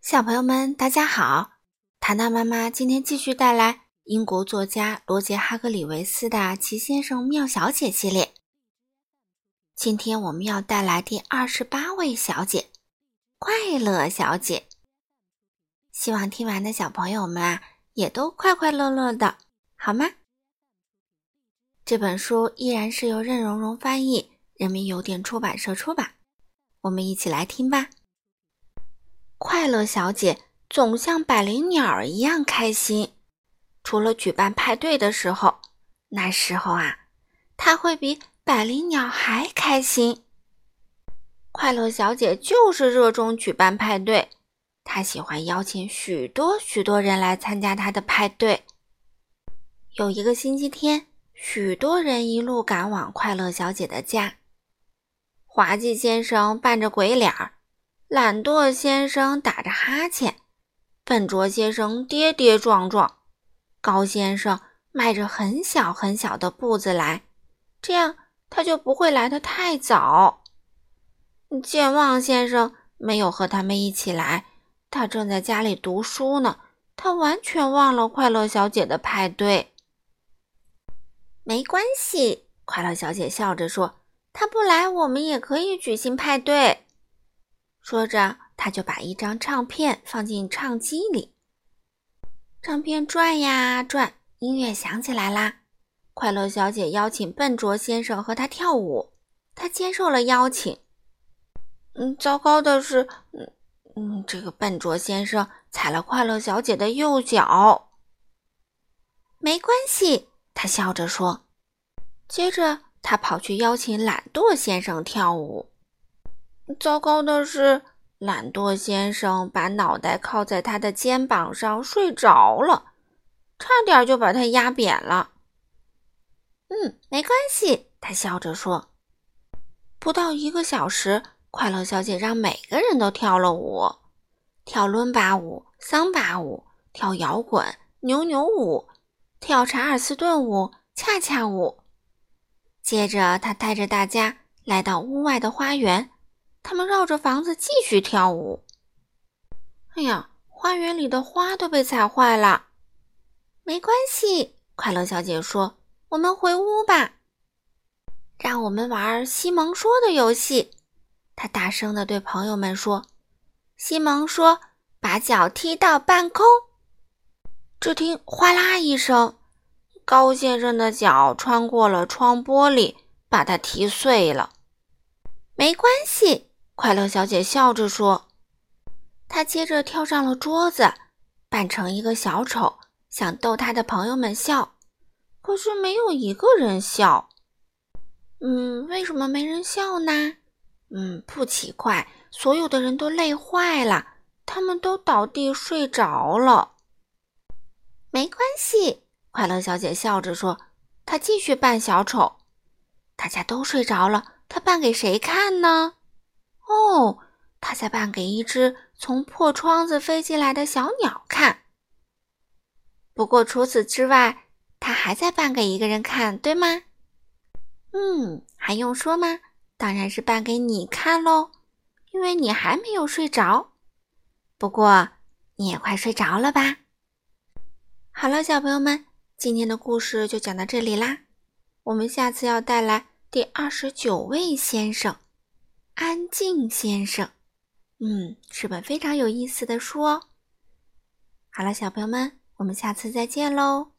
小朋友们，大家好！糖糖妈妈今天继续带来英国作家罗杰·哈格里维斯的《奇先生妙小姐》系列。今天我们要带来第二十八位小姐——快乐小姐。希望听完的小朋友们啊，也都快快乐乐的，好吗？这本书依然是由任溶溶翻译，人民邮电出版社出版。我们一起来听吧。快乐小姐总像百灵鸟一样开心，除了举办派对的时候，那时候啊，她会比百灵鸟还开心。快乐小姐就是热衷举办派对，她喜欢邀请许多许多人来参加她的派对。有一个星期天，许多人一路赶往快乐小姐的家，滑稽先生扮着鬼脸儿。懒惰先生打着哈欠，笨拙先生跌跌撞撞，高先生迈着很小很小的步子来，这样他就不会来得太早。健忘先生没有和他们一起来，他正在家里读书呢，他完全忘了快乐小姐的派对。没关系，快乐小姐笑着说：“他不来，我们也可以举行派对。”说着，他就把一张唱片放进唱机里。唱片转呀转，音乐响起来啦。快乐小姐邀请笨拙先生和她跳舞，他接受了邀请。嗯，糟糕的是，嗯嗯，这个笨拙先生踩了快乐小姐的右脚。没关系，他笑着说。接着，他跑去邀请懒惰先生跳舞。糟糕的是，懒惰先生把脑袋靠在他的肩膀上睡着了，差点就把他压扁了。嗯，没关系，他笑着说。不到一个小时，快乐小姐让每个人都跳了舞：跳伦巴舞、桑巴舞、跳摇滚、扭扭舞、跳查尔斯顿舞、恰恰舞。接着，她带着大家来到屋外的花园。他们绕着房子继续跳舞。哎呀，花园里的花都被踩坏了。没关系，快乐小姐说：“我们回屋吧。”让我们玩西蒙说的游戏。她大声地对朋友们说：“西蒙说，把脚踢到半空。”只听哗啦一声，高先生的脚穿过了窗玻璃，把它踢碎了。没关系。快乐小姐笑着说：“她接着跳上了桌子，扮成一个小丑，想逗她的朋友们笑。可是没有一个人笑。嗯，为什么没人笑呢？嗯，不奇怪，所有的人都累坏了，他们都倒地睡着了。没关系，快乐小姐笑着说。她继续扮小丑。大家都睡着了，她扮给谁看呢？”哦，他在扮给一只从破窗子飞进来的小鸟看。不过除此之外，他还在扮给一个人看，对吗？嗯，还用说吗？当然是扮给你看喽，因为你还没有睡着。不过你也快睡着了吧？好了，小朋友们，今天的故事就讲到这里啦。我们下次要带来第二十九位先生。安静先生，嗯，是本非常有意思的书哦。好了，小朋友们，我们下次再见喽。